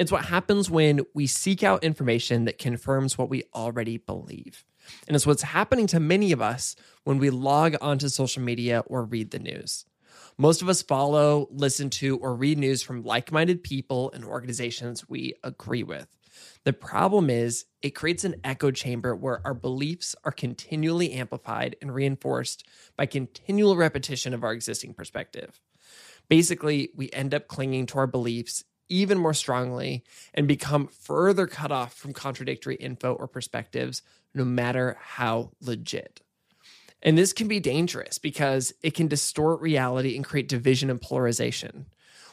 It's what happens when we seek out information that confirms what we already believe. And it's what's happening to many of us when we log onto social media or read the news. Most of us follow, listen to, or read news from like minded people and organizations we agree with. The problem is, it creates an echo chamber where our beliefs are continually amplified and reinforced by continual repetition of our existing perspective. Basically, we end up clinging to our beliefs even more strongly and become further cut off from contradictory info or perspectives, no matter how legit. And this can be dangerous because it can distort reality and create division and polarization.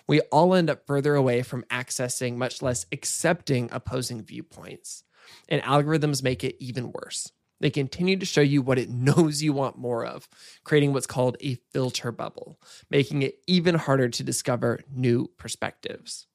We all end up further away from accessing, much less accepting opposing viewpoints. And algorithms make it even worse. They continue to show you what it knows you want more of, creating what's called a filter bubble, making it even harder to discover new perspectives.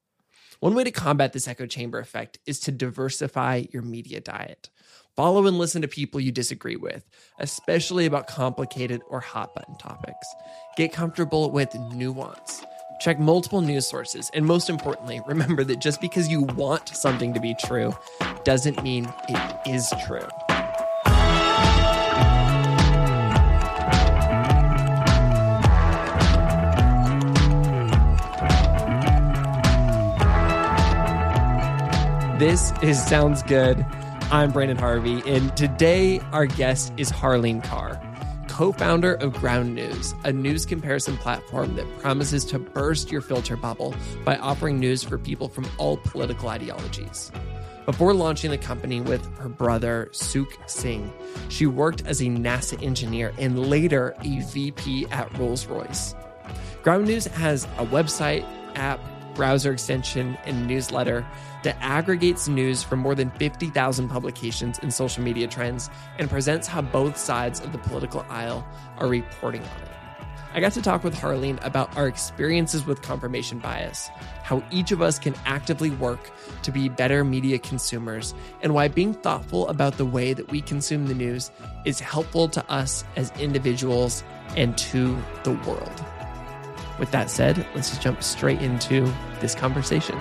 One way to combat this echo chamber effect is to diversify your media diet. Follow and listen to people you disagree with, especially about complicated or hot button topics. Get comfortable with nuance. Check multiple news sources, and most importantly, remember that just because you want something to be true doesn't mean it is true. This is Sounds Good. I'm Brandon Harvey, and today our guest is Harleen Kaur, co founder of Ground News, a news comparison platform that promises to burst your filter bubble by offering news for people from all political ideologies. Before launching the company with her brother, Sukh Singh, she worked as a NASA engineer and later a VP at Rolls Royce. Ground News has a website, app, browser extension, and newsletter that aggregates news from more than 50,000 publications and social media trends and presents how both sides of the political aisle are reporting on it. I got to talk with Harleen about our experiences with confirmation bias, how each of us can actively work to be better media consumers, and why being thoughtful about the way that we consume the news is helpful to us as individuals and to the world. With that said, let's just jump straight into this conversation.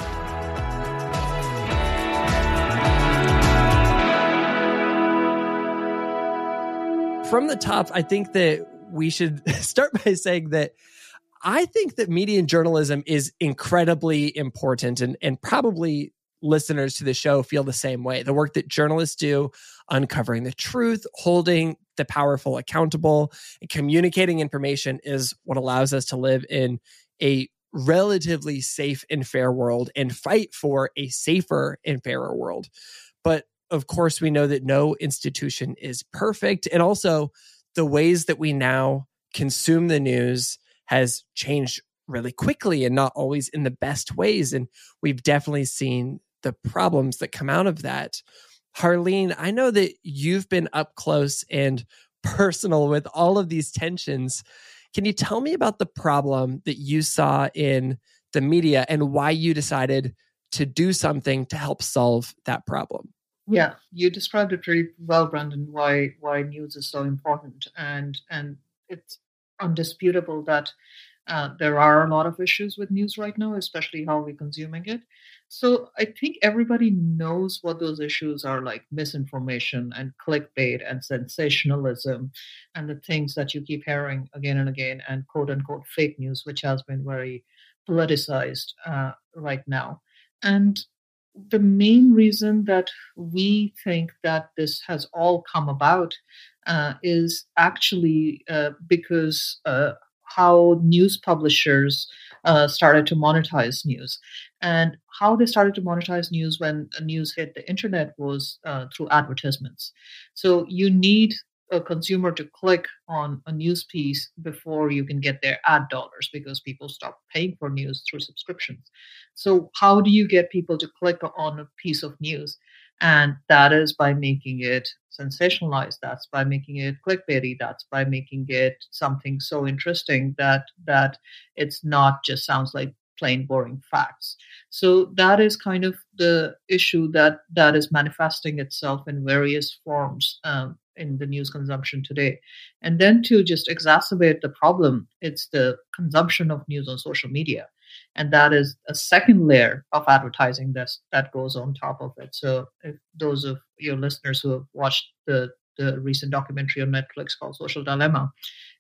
From the top, I think that we should start by saying that I think that media and journalism is incredibly important and, and probably listeners to the show feel the same way. The work that journalists do, uncovering the truth, holding the powerful accountable, and communicating information is what allows us to live in a relatively safe and fair world and fight for a safer and fairer world. But of course, we know that no institution is perfect. And also, the ways that we now consume the news has changed really quickly and not always in the best ways. And we've definitely seen the problems that come out of that. Harleen, I know that you've been up close and personal with all of these tensions. Can you tell me about the problem that you saw in the media and why you decided to do something to help solve that problem? Yeah, you described it very well, Brandon. Why why news is so important, and and it's undisputable that uh, there are a lot of issues with news right now, especially how we're consuming it. So I think everybody knows what those issues are like misinformation and clickbait and sensationalism and the things that you keep hearing again and again and quote unquote fake news, which has been very politicized uh, right now. And the main reason that we think that this has all come about uh, is actually uh, because uh, how news publishers uh, started to monetize news. And how they started to monetize news when news hit the internet was uh, through advertisements. So you need a consumer to click on a news piece before you can get their ad dollars because people stop paying for news through subscriptions. So, how do you get people to click on a piece of news? And that is by making it sensationalized. That's by making it clickbaity. That's by making it something so interesting that that it's not just sounds like plain boring facts. So that is kind of the issue that that is manifesting itself in various forms um, in the news consumption today. And then to just exacerbate the problem, it's the consumption of news on social media. And that is a second layer of advertising that that goes on top of it. So if those of your listeners who have watched the the recent documentary on Netflix called Social Dilemma,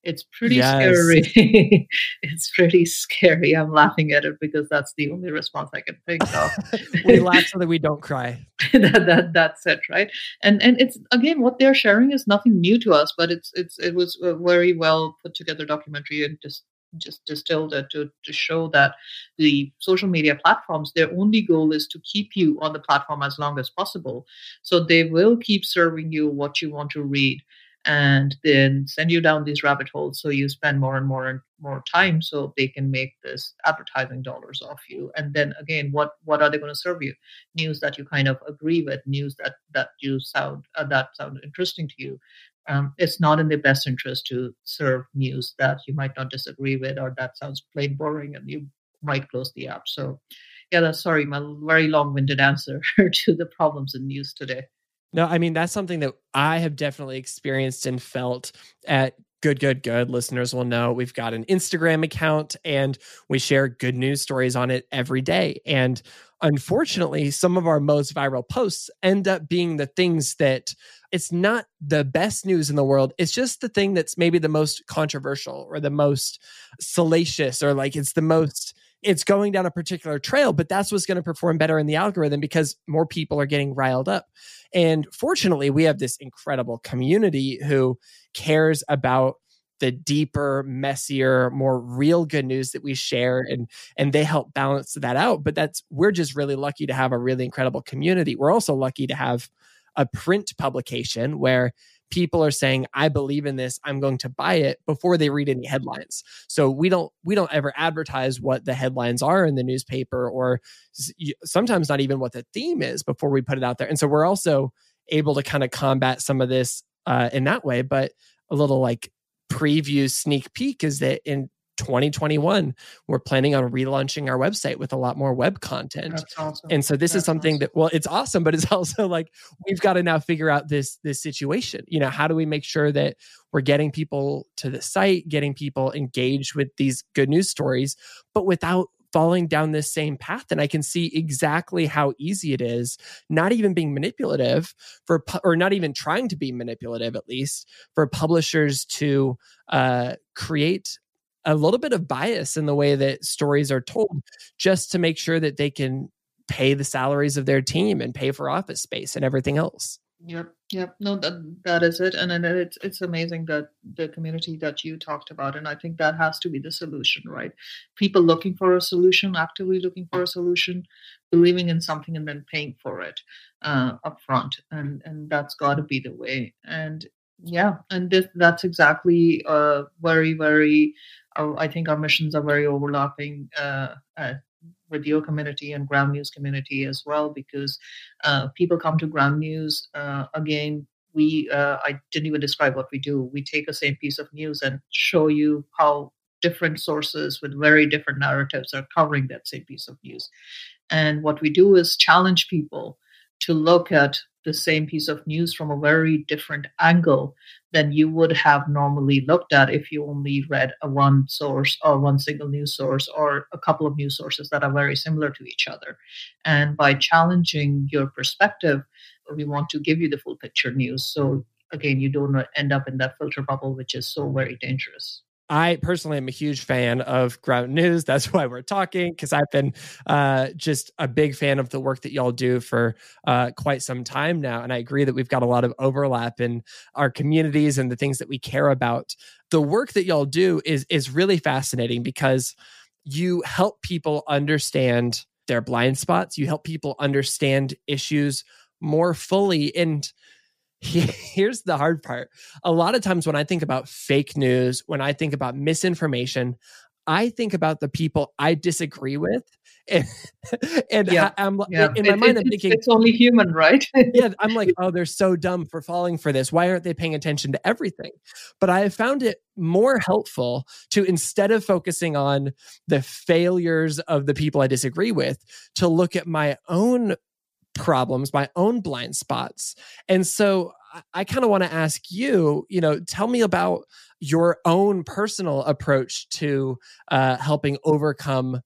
it's pretty yes. scary. it's pretty scary. I'm laughing at it because that's the only response I can think of. we laugh so that we don't cry. that, that that's it, right? And and it's again what they're sharing is nothing new to us, but it's it's it was a very well put together documentary and just just distilled it to, to show that the social media platforms their only goal is to keep you on the platform as long as possible. So they will keep serving you what you want to read and then send you down these rabbit holes so you spend more and more and more time so they can make this advertising dollars off you. And then again what what are they going to serve you? News that you kind of agree with news that that you sound uh, that sound interesting to you um, it's not in their best interest to serve news that you might not disagree with or that sounds plain boring and you might close the app so yeah that's sorry my very long-winded answer to the problems in news today no, I mean, that's something that I have definitely experienced and felt at Good, Good, Good. Listeners will know we've got an Instagram account and we share good news stories on it every day. And unfortunately, some of our most viral posts end up being the things that it's not the best news in the world. It's just the thing that's maybe the most controversial or the most salacious or like it's the most it's going down a particular trail, but that's what's going to perform better in the algorithm because more people are getting riled up. And fortunately, we have this incredible community who cares about the deeper, messier, more real good news that we share and and they help balance that out. But that's we're just really lucky to have a really incredible community. We're also lucky to have a print publication where people are saying i believe in this i'm going to buy it before they read any headlines. So we don't we don't ever advertise what the headlines are in the newspaper or sometimes not even what the theme is before we put it out there. And so we're also able to kind of combat some of this uh, in that way but a little like preview sneak peek is that in 2021 we're planning on relaunching our website with a lot more web content awesome. and so this That's is something awesome. that well it's awesome but it's also like we've got to now figure out this this situation you know how do we make sure that we're getting people to the site getting people engaged with these good news stories but without falling down this same path and i can see exactly how easy it is not even being manipulative for or not even trying to be manipulative at least for publishers to uh, create a little bit of bias in the way that stories are told just to make sure that they can pay the salaries of their team and pay for office space and everything else. Yep, yep. No, that that is it, and then it's it's amazing that the community that you talked about, and I think that has to be the solution, right? People looking for a solution, actively looking for a solution, believing in something, and then paying for it uh, upfront, and and that's got to be the way. And yeah, and this that's exactly a very very I think our missions are very overlapping uh, uh, with your community and Ground News community as well, because uh, people come to Ground News uh, again. We uh, I didn't even describe what we do. We take the same piece of news and show you how different sources with very different narratives are covering that same piece of news. And what we do is challenge people to look at the same piece of news from a very different angle than you would have normally looked at if you only read a one source or one single news source or a couple of news sources that are very similar to each other. And by challenging your perspective, we want to give you the full picture news. So again, you don't end up in that filter bubble, which is so very dangerous. I personally am a huge fan of Ground News. That's why we're talking because I've been uh, just a big fan of the work that y'all do for uh, quite some time now. And I agree that we've got a lot of overlap in our communities and the things that we care about. The work that y'all do is is really fascinating because you help people understand their blind spots. You help people understand issues more fully and here's the hard part. A lot of times when I think about fake news, when I think about misinformation, I think about the people I disagree with. And, and yeah. I'm yeah. in my it, mind, I'm thinking it's only human, right? yeah, I'm like, oh, they're so dumb for falling for this. Why aren't they paying attention to everything? But I have found it more helpful to instead of focusing on the failures of the people I disagree with, to look at my own problems, my own blind spots. And so I, kind of want to ask you, you know, tell me about your own personal approach to uh, helping overcome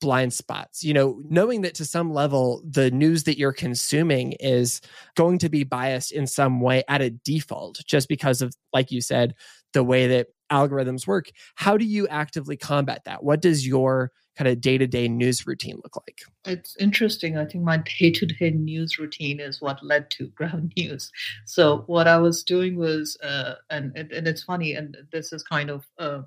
blind spots. You know knowing that to some level the news that you're consuming is going to be biased in some way at a default just because of like you said the way that algorithms work. How do you actively combat that? What does your kind of day-to-day news routine look like? It's interesting. I think my day-to-day news routine is what led to ground news. So what i was doing was uh, and, and it's funny and this is kind of uh,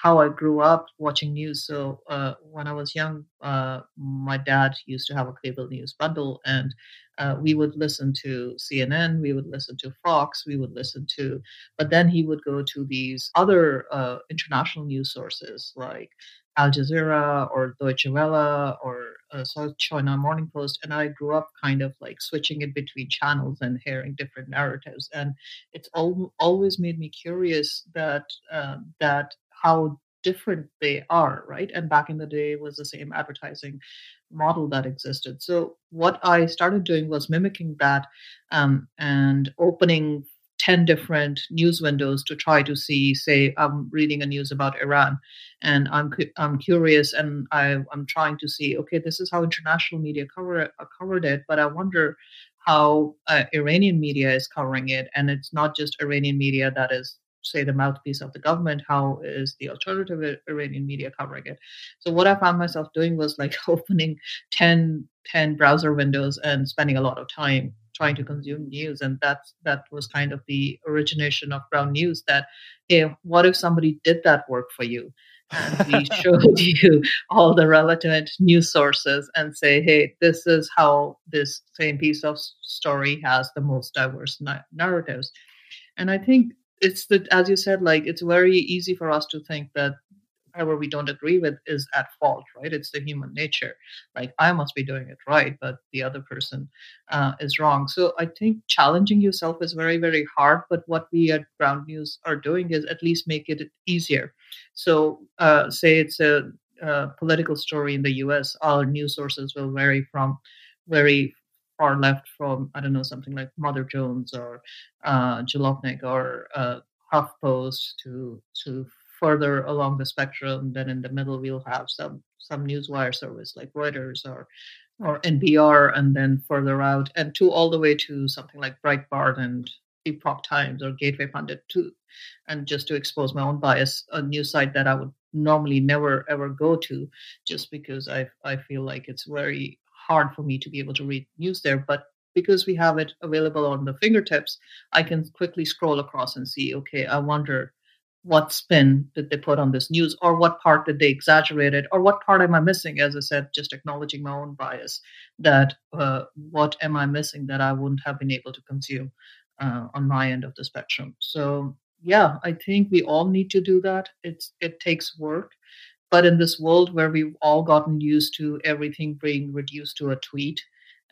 how I grew up watching news. So uh, when I was young, uh, my dad used to have a cable news bundle, and uh, we would listen to CNN, we would listen to Fox, we would listen to, but then he would go to these other uh, international news sources like Al Jazeera or Deutsche Welle or uh, South China Morning Post, and I grew up kind of like switching it between channels and hearing different narratives, and it's al- always made me curious that uh, that how different they are, right? And back in the day was the same advertising model that existed. So what I started doing was mimicking that um, and opening 10 different news windows to try to see say i'm reading a news about iran and i'm i'm curious and I, i'm trying to see okay this is how international media cover uh, covered it but i wonder how uh, iranian media is covering it and it's not just iranian media that is say the mouthpiece of the government how is the alternative iranian media covering it? So what i found myself doing was like opening 10 10 browser windows and spending a lot of time trying to consume news and that that was kind of the origination of ground news that hey what if somebody did that work for you? And we showed you all the relevant news sources and say hey this is how this same piece of story has the most diverse na- narratives. And i think it's that as you said like it's very easy for us to think that whoever we don't agree with is at fault right? It's the human nature. Like i must be doing it right but the other person uh, is wrong. So i think challenging yourself is very very hard but what we at ground news are doing is at least make it easier. So uh, say it's a, a political story in the us our news sources will vary from very far left from I don't know something like Mother Jones or uh, Jalopnik or uh, HuffPost to to further along the spectrum. Then in the middle we'll have some some newswire service like Reuters or or NPR, and then further out and to all the way to something like Breitbart and Epoch Times or Gateway Pundit too. And just to expose my own bias, a news site that I would normally never ever go to, just because I I feel like it's very hard for me to be able to read news there. But because we have it available on the fingertips, I can quickly scroll across and see, okay, I wonder what spin did they put on this news or what part did they exaggerate it or what part am i missing? As i said just acknowledging my own bias that uh, what am i missing that i wouldn't have been able to consume uh, on my end of the spectrum? So yeah i think we all need to do that. It's it takes work. But in this world where we've all gotten used to everything being reduced to a tweet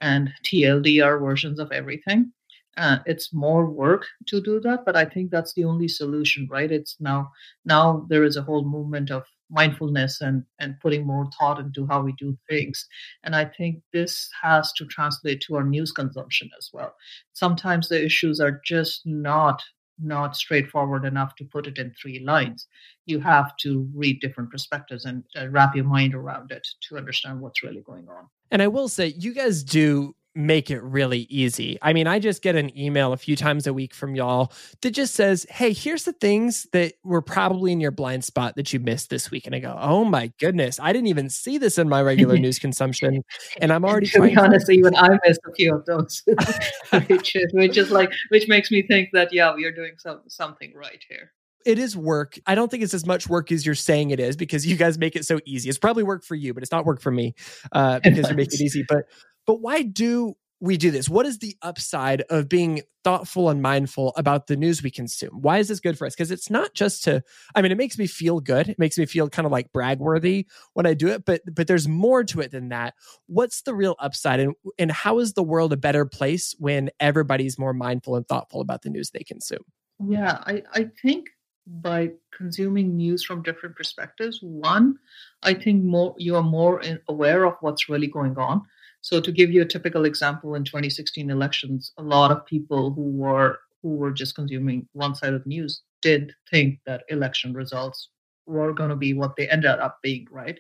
and TLDR versions of everything, uh, it's more work to do that. But I think that's the only solution, right? It's now now there is a whole movement of mindfulness and and putting more thought into how we do things and i think this has to translate to our news consumption as well sometimes the issues are just not not straightforward enough to put it in three lines. You have to read different perspectives and uh, wrap your mind around it to understand what's really going on. And I will say, you guys do make it really easy. I mean, I just get an email a few times a week from y'all that just says, Hey, here's the things that were probably in your blind spot that you missed this week. And I go, Oh my goodness, I didn't even see this in my regular news consumption. And I'm already to be honest, to- even I missed a few of those, which, is, which is like, which makes me think that, yeah, we are doing some, something right here it is work. I don't think it's as much work as you're saying it is because you guys make it so easy. It's probably work for you, but it's not work for me uh, because you make it easy. But but why do we do this? What is the upside of being thoughtful and mindful about the news we consume? Why is this good for us? Because it's not just to, I mean, it makes me feel good. It makes me feel kind of like brag worthy when I do it, but but there's more to it than that. What's the real upside and and how is the world a better place when everybody's more mindful and thoughtful about the news they consume? Yeah, I, I think by consuming news from different perspectives, one, I think more you are more aware of what's really going on so to give you a typical example, in 2016 elections, a lot of people who were who were just consuming one side of news did think that election results were going to be what they ended up being, right?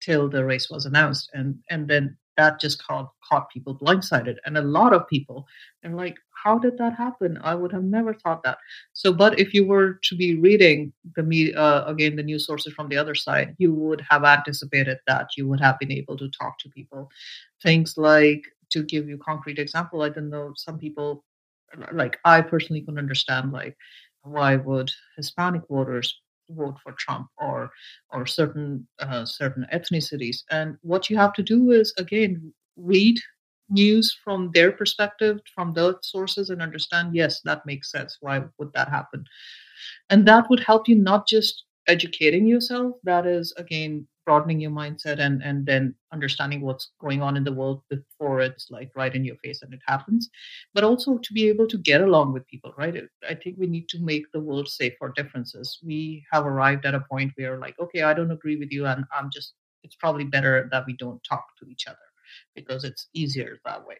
Till the race was announced, and and then that just caught caught people blindsided, and a lot of people and like how did that happen? I would have never thought that. So, but if you were to be reading the media, uh, again the news sources from the other side, you would have anticipated that. You would have been able to talk to people. Things like, to give you concrete example, I don't know some people, like I personally couldn't understand, like why would Hispanic voters vote for Trump or or certain uh, certain ethnicities? And what you have to do is again read news from their perspective, from those sources, and understand, yes, that makes sense. Why would that happen? And that would help you not just educating yourself, that is, again, broadening your mindset and, and then understanding what's going on in the world before it's like right in your face and it happens, but also to be able to get along with people, right? I think we need to make the world safe for differences. We have arrived at a point where, like, okay, I don't agree with you, and I'm just, it's probably better that we don't talk to each other because it's easier that way.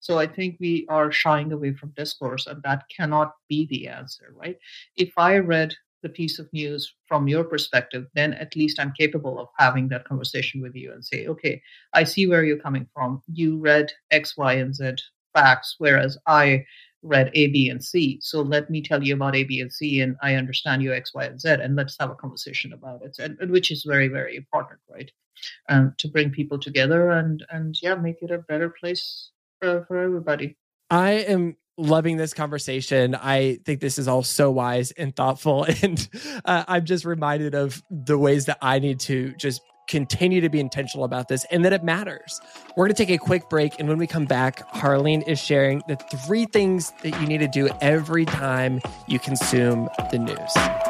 So I think we are shying away from discourse, and that cannot be the answer, right? If I read the piece of news from your perspective, then at least I'm capable of having that conversation with you and say, okay, I see where you're coming from. You read X, Y, and Z facts, whereas I read A, B, and C. So let me tell you about A, B, and C, and I understand your X, Y, and Z, and let's have a conversation about it, and, and which is very, very important, right? um, to bring people together and and yeah, make it a better place for, for everybody. I am loving this conversation. I think this is all so wise and thoughtful, and uh, I'm just reminded of the ways that I need to just continue to be intentional about this and that it matters. We're going to take a quick break. And when we come back, Harleen is sharing the three things that you need to do every time you consume the news.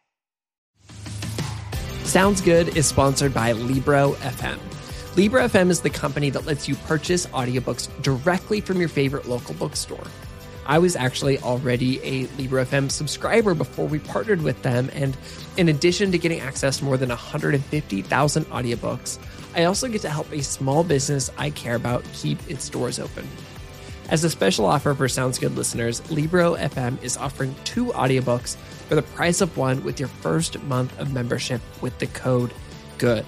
Sounds Good is sponsored by Libro FM. Libro FM is the company that lets you purchase audiobooks directly from your favorite local bookstore. I was actually already a Libro FM subscriber before we partnered with them, and in addition to getting access to more than 150,000 audiobooks, I also get to help a small business I care about keep its doors open. As a special offer for Sounds Good listeners, Libro FM is offering two audiobooks for the price of one with your first month of membership with the code GOOD.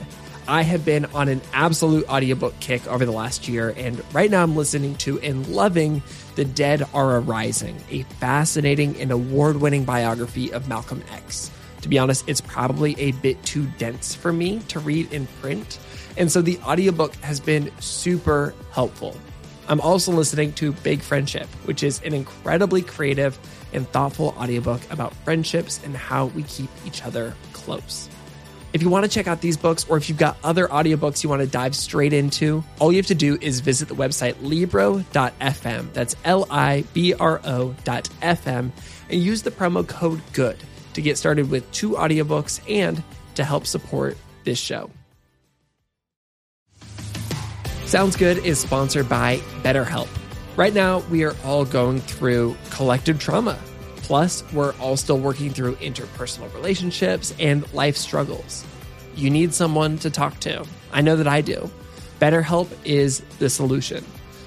I have been on an absolute audiobook kick over the last year, and right now I'm listening to and loving The Dead Are Arising, a fascinating and award winning biography of Malcolm X. To be honest, it's probably a bit too dense for me to read in print, and so the audiobook has been super helpful. I'm also listening to Big Friendship, which is an incredibly creative and thoughtful audiobook about friendships and how we keep each other close. If you want to check out these books or if you've got other audiobooks you want to dive straight into, all you have to do is visit the website libro.fm. That's L I B R O.fm and use the promo code GOOD to get started with two audiobooks and to help support this show. Sounds Good is sponsored by BetterHelp. Right now, we are all going through collective trauma. Plus, we're all still working through interpersonal relationships and life struggles. You need someone to talk to. I know that I do. BetterHelp is the solution.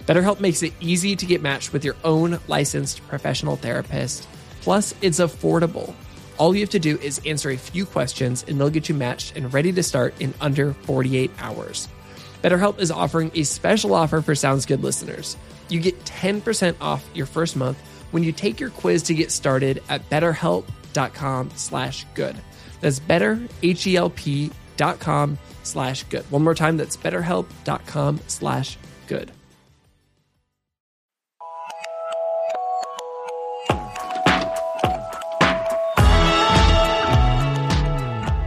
BetterHelp makes it easy to get matched with your own licensed professional therapist Plus, it's affordable. All you have to do is answer a few questions and they'll get you matched and ready to start in under 48 hours. BetterHelp is offering a special offer for Sounds Good listeners. You get 10% off your first month when you take your quiz to get started at betterhelp.com slash good. That's better, H-E-L-P dot com slash good. One more time, that's betterhelp.com slash good.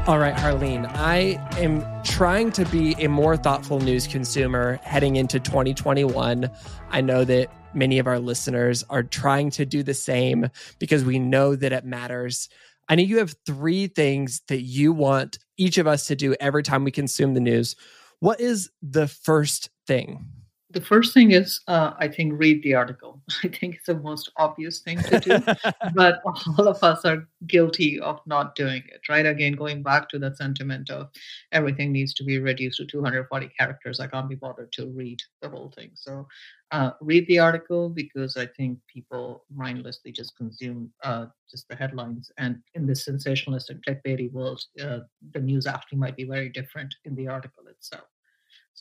All right, Harleen, I am trying to be a more thoughtful news consumer heading into 2021. I know that many of our listeners are trying to do the same because we know that it matters. I know you have three things that you want each of us to do every time we consume the news. What is the first thing? The first thing is uh, i think read the article. I think it's the most obvious thing to do but all of us are guilty of not doing it right? Again going back to that sentiment of everything needs to be reduced to 240 characters i can't be bothered to read the whole thing. So uh, read the article because i think people mindlessly just consume uh, just the headlines. And in this sensationalist and clickbaity world uh, the news actually might be very different in the article itself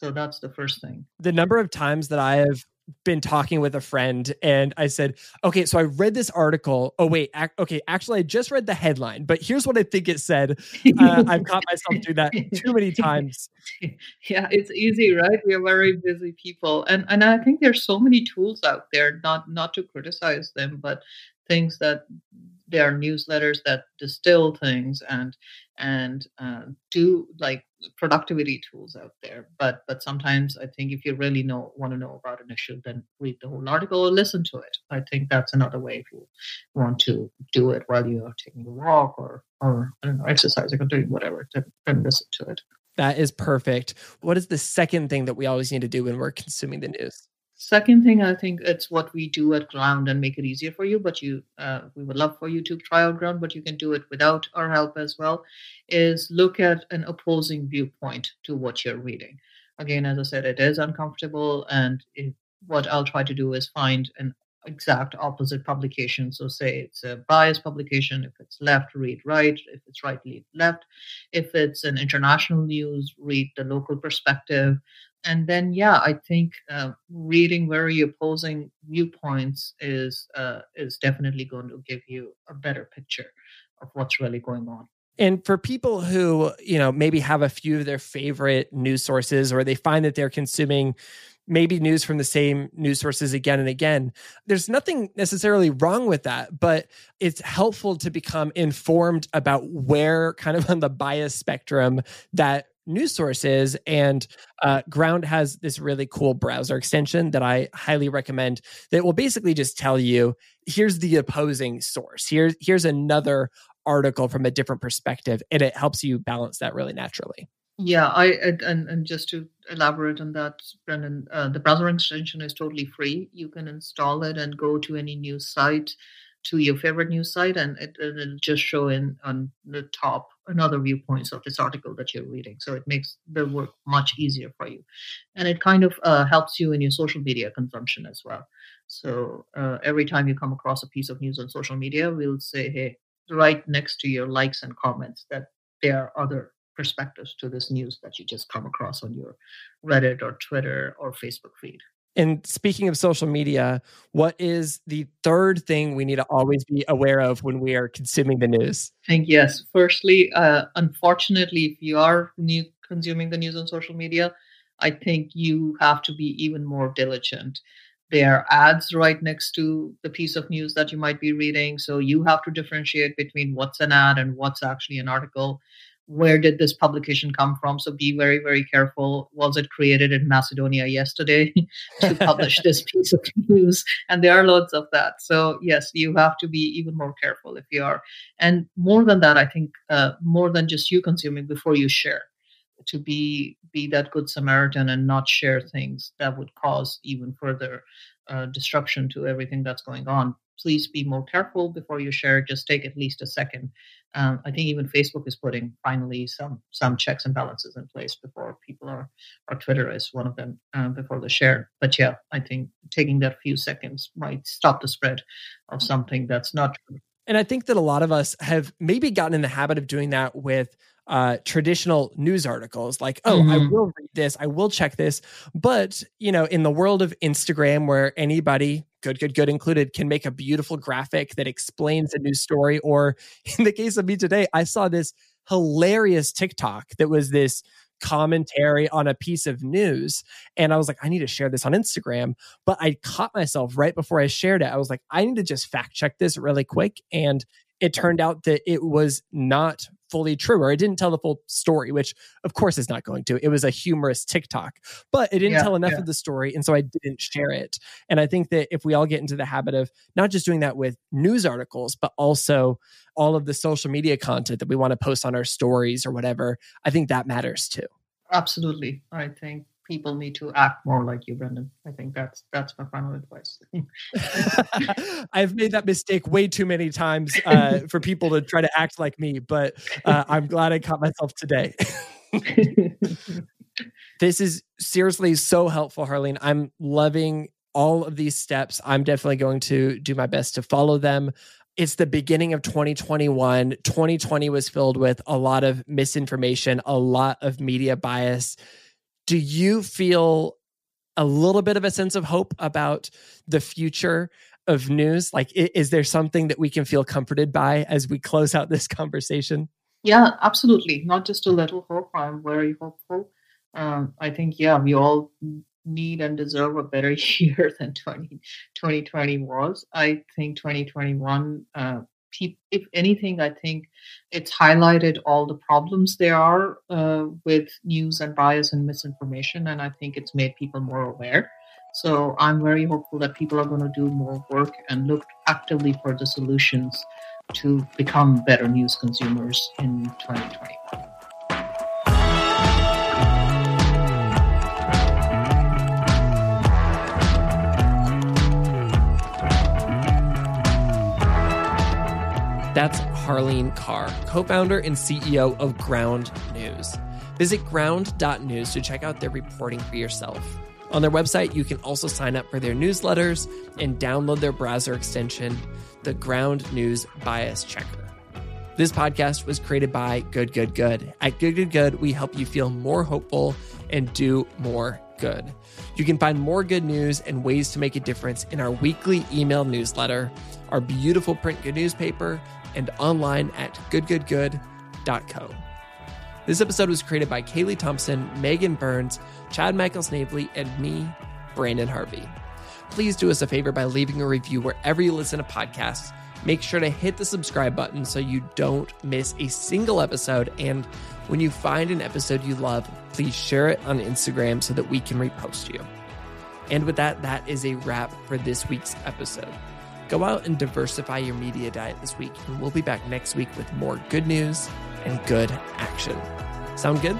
so that's the first thing. The number of times that I have been talking with a friend and I said, okay, so I read this article. Oh, wait. Ac- okay. Actually, I just read the headline, but here's what I think it said. Uh, I've caught myself do that too many times. Yeah, it's easy, right? We are very busy people. And and I think there's so many tools out there, not not to criticize them, but things that there are newsletters that distill things and and uh, do like productivity tools out there. But but sometimes i think if you really know want to know about an issue then read the whole article or listen to it. I think that's another way if you want to do it while you're taking a walk or or i don't know exercising or doing whatever then listen to it. That is perfect. What is the second thing that we always need to do when we're consuming the news Second thing, I think it's what we do at Ground and make it easier for you. But you, uh, we would love for you to try out Ground, but you can do it without our help as well. Is look at an opposing viewpoint to what you're reading. Again, as I said, it is uncomfortable, and what I'll try to do is find an exact opposite publication. So, say it's a biased publication. If it's left, read right. If it's right, read left. If it's an international news, read the local perspective and then yeah i think uh, reading very opposing viewpoints is uh, is definitely going to give you a better picture of what's really going on and for people who you know maybe have a few of their favorite news sources or they find that they're consuming maybe news from the same news sources again and again. There's nothing necessarily wrong with that, but it's helpful to become informed about where kind of on the bias spectrum that news sources. And uh, Ground has this really cool browser extension that I highly recommend that will basically just tell you here's the opposing source. Here's here's another article from a different perspective, and it helps you balance that really naturally. Yeah, I and and just to elaborate on that, Brendan, uh, the browser extension is totally free. You can install it and go to any news site to your favorite news site, and it, will just show in on the top another viewpoints of this article that you're reading. So it makes the work much easier for you, and it kind of uh, helps you in your social media consumption as well. So uh, every time you come across a piece of news on social media, we'll say, "Hey, right next to your likes and comments that there are other perspectives to this news that you just come across on your Reddit or Twitter or Facebook feed." And speaking of social media, what is the third thing we need to always be aware of when we are consuming the news? I think yes. Firstly, uh, unfortunately, if you are new consuming the news on social media, I think you have to be even more diligent. There are ads right next to the piece of news that you might be reading. So you have to differentiate between what's an ad and what's actually an article where did this publication come from? So be very, very careful. Was it created in Macedonia yesterday to publish this piece of news? And there are loads of that. So yes, you have to be even more careful if you are. And more than that, I think uh, more than just you consuming before you share, to be be that good Samaritan and not share things that would cause even further uh, disruption to everything that's going on. Please be more careful before you share. Just take at least a second um, I think even Facebook is putting finally some some checks and balances in place before people are, or Twitter is one of them um, before they share. But yeah, I think taking that few seconds might stop the spread of something that's not true. And I think that a lot of us have maybe gotten in the habit of doing that with uh, traditional news articles like, oh, mm-hmm. I will read this, I will check this. But, you know, in the world of Instagram, where anybody, good, good, good included, can make a beautiful graphic that explains a news story, or in the case of me today, I saw this hilarious TikTok that was this commentary on a piece of news. And I was like, I need to share this on Instagram. But I caught myself right before I shared it. I was like, I need to just fact check this really quick. And it turned out that it was not fully true or it didn't tell the full story which of course is not going to. It was a humorous tiktok but it didn't yeah, tell enough yeah. of the story and so i didn't share it. And i think that if we all get into the habit of not just doing that with news articles but also all of the social media content that we want to post on our stories or whatever i think that matters too. Absolutely i think people need to act more like you, Brendan. I think that's that's my final advice. I've made that mistake way too many times uh, for people to try to act like me, but uh, I'm glad I caught myself today. this is seriously so helpful, Harleen. I'm loving all of these steps. I'm definitely going to do my best to follow them it's the beginning of 2021. 2020 was filled with a lot of misinformation, a lot of media bias do you feel a little bit of a sense of hope about the future of news? Like, is there something that we can feel comforted by as we close out this conversation? Yeah, absolutely. Not just a little hope. I'm very hopeful. Um, I think, yeah, we all need and deserve a better year than 20, 2020 was. I think 2021 uh, if anything, I think it's highlighted all the problems there are uh, with news and bias and misinformation, and I think it's made people more aware. So I'm very hopeful that people are going to do more work and look actively for the solutions to become better news consumers in 2021. That's Harleen Kaur, co founder and CEO of Ground News. Visit ground.news to check out their reporting for yourself. On their website, you can also sign up for their newsletters and download their browser extension, the Ground News Bias Checker. This podcast was created by Good Good Good. At Good Good Good, we help you feel more hopeful and do more good. You can find more good news and ways to make a difference in our weekly email newsletter, our beautiful print good newspaper, and online at goodgoodgood.co. This episode was created by Kaylee Thompson, Megan Burns, Chad Michael Snavely, and me, Brandon Harvey. Please do us a favor by leaving a review wherever you listen to podcasts. Make sure to hit the subscribe button so you don't miss a single episode. And when you find an episode you love, please share it on Instagram so that we can repost you. And with that, that is a wrap for this week's episode. Go out and diversify your media diet this week, and we'll be back next week with more good news and good action. Sound good?